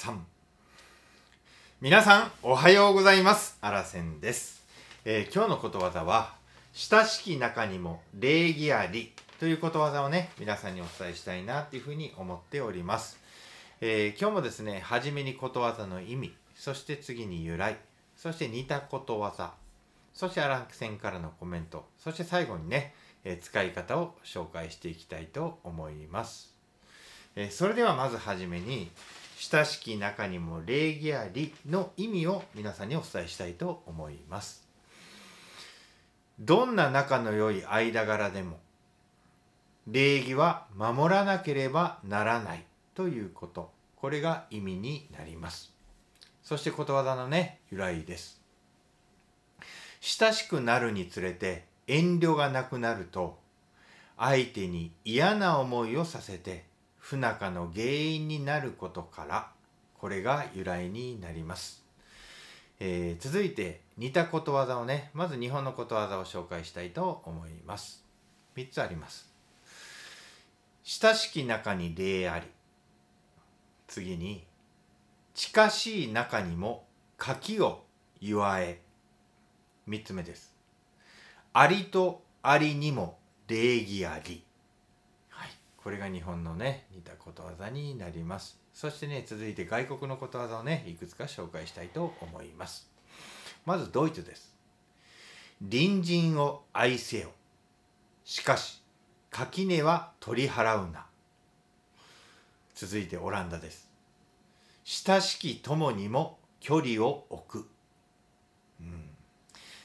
3皆さんおはようございます。あらせんです、えー今日のことわざは親しき中にも礼儀ありということわざをね皆さんにお伝えしたいなっていうふうに思っております、えー今日もですね初めにことわざの意味そして次に由来そして似たことわざそしてアランク線からのコメントそして最後にね、えー使い方を紹介していきたいと思います。えそれではまずはじめに親しき中にも礼儀ありの意味を皆さんにお伝えしたいと思います。どんな仲の良い間柄でも礼儀は守らなければならないということ。これが意味になります。そしてことわざのね由来です。親しくなるにつれて遠慮がなくなると相手に嫌な思いをさせて不仲の原因になることからこれが由来になります、えー続いて似たことわざをねまず日本のことわざを紹介したいと思います。3つあります。親しき中に礼あり。次に近しい中にも柿を祝え。3つ目です。ありとありにも礼儀あり、これが日本のね似たことわざになります。そしてね続いて外国のことわざをねいくつか紹介したいと思います。まずドイツです。隣人を愛せよ。しかし垣根は取り払うな。続いてオランダです。親しき友にも距離を置く、うん、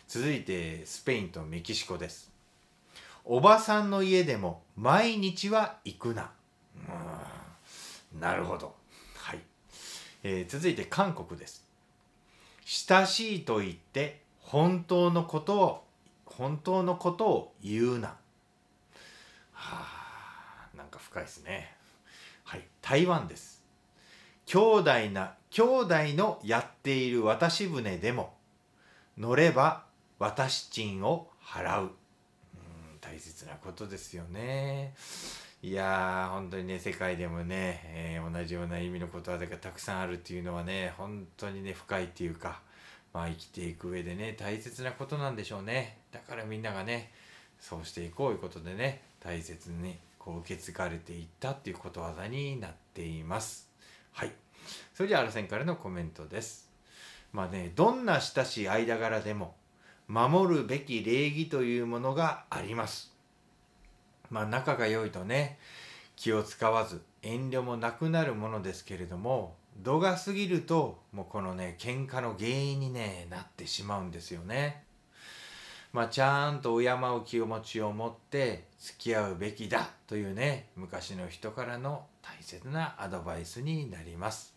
続いてスペインとメキシコです。おばさんの家でも毎日は行くな。うんなるほど。はい、えー続いて韓国です。親しいと言って本当のことを本当のことを言うな。はあ、なんか深いですね。はい、台湾です。兄弟な兄弟のやっている渡し船でも乗れば渡し賃を払う。大切なことですよね。いやー本当にね世界でもね、えー同じような意味のことわざがたくさんあるっていうのはね本当にね深いっていうかまあ生きていく上でね大切なことなんでしょうね。だからみんながねそうしていこういうことでね大切にこう受け継がれていったっていうことわざになっています。はい。それじゃあアラセンからのコメントです。まあねどんな親しい間柄でも守るべき礼儀というものがあります。まあ仲が良いとね気を使わず遠慮もなくなるものですけれども度が過ぎるともうこのね喧嘩の原因に、ね、なってしまうんですよね。まあちゃんと敬う気持ちを持って付き合うべきだというね昔の人からの大切なアドバイスになります。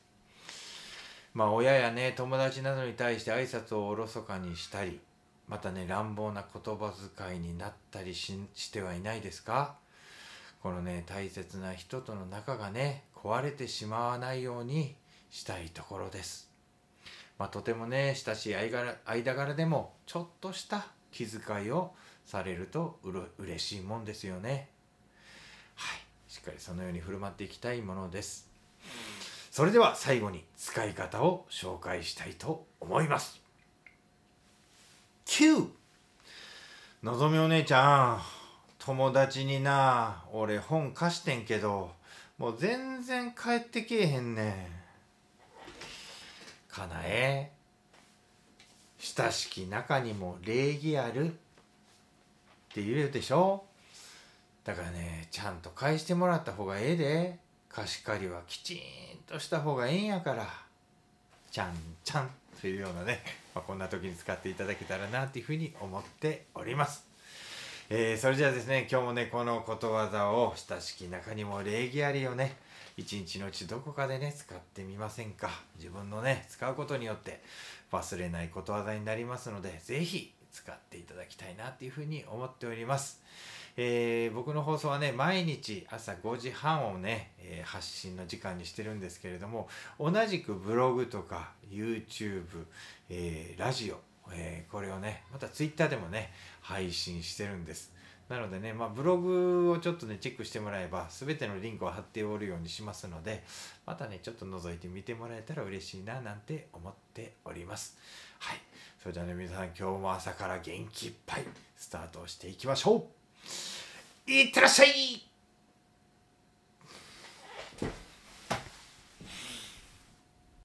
まあ親やね友達などに対して挨拶をおろそかにしたりまたね乱暴な言葉遣いになったりししてはいないですか？このね大切な人との仲がね壊れてしまわないようにしたいところです。まあ、とてもね親しい間柄でもちょっとした気遣いをされるとうれ嬉しいもんですよね。はい、しっかりそのように振る舞っていきたいものです。それでは最後に使い方を紹介したいと思います。9のぞみお姉ちゃん友達にな俺本貸してんけどもう全然帰ってけえへんねん。かなえ。親しき中にも礼儀ある。って言うでしょ。だからねちゃんと返してもらった方がええで。貸し借りはきちんとした方がええんやから。ちゃんちゃん。というようなね、まあ、こんな時に使っていただけたらなっていうふうに思っております。えーそれじゃあですね今日もねこのことわざを親しき中にも礼儀ありをね一日のうちどこかでね使ってみませんか自分のね使うことによって忘れないことわざになりますので是非使っていただきたいなっていうふうに思っております。えー僕の放送はね毎日朝5時半をね、えー発信の時間にしてるんですけれども同じくブログとか YouTube、えーラジオ、えこれをねまた Twitter でもね配信してるんですなのでね、まあ、ブログをちょっとねチェックしてもらえば全てのリンクを貼っておるようにしますのでまたねちょっと覗いてみてもらえたら嬉しいななんて思っております。はい。それではね皆さん今日も朝から元気いっぱいスタートしていきましょう。いってらっしゃい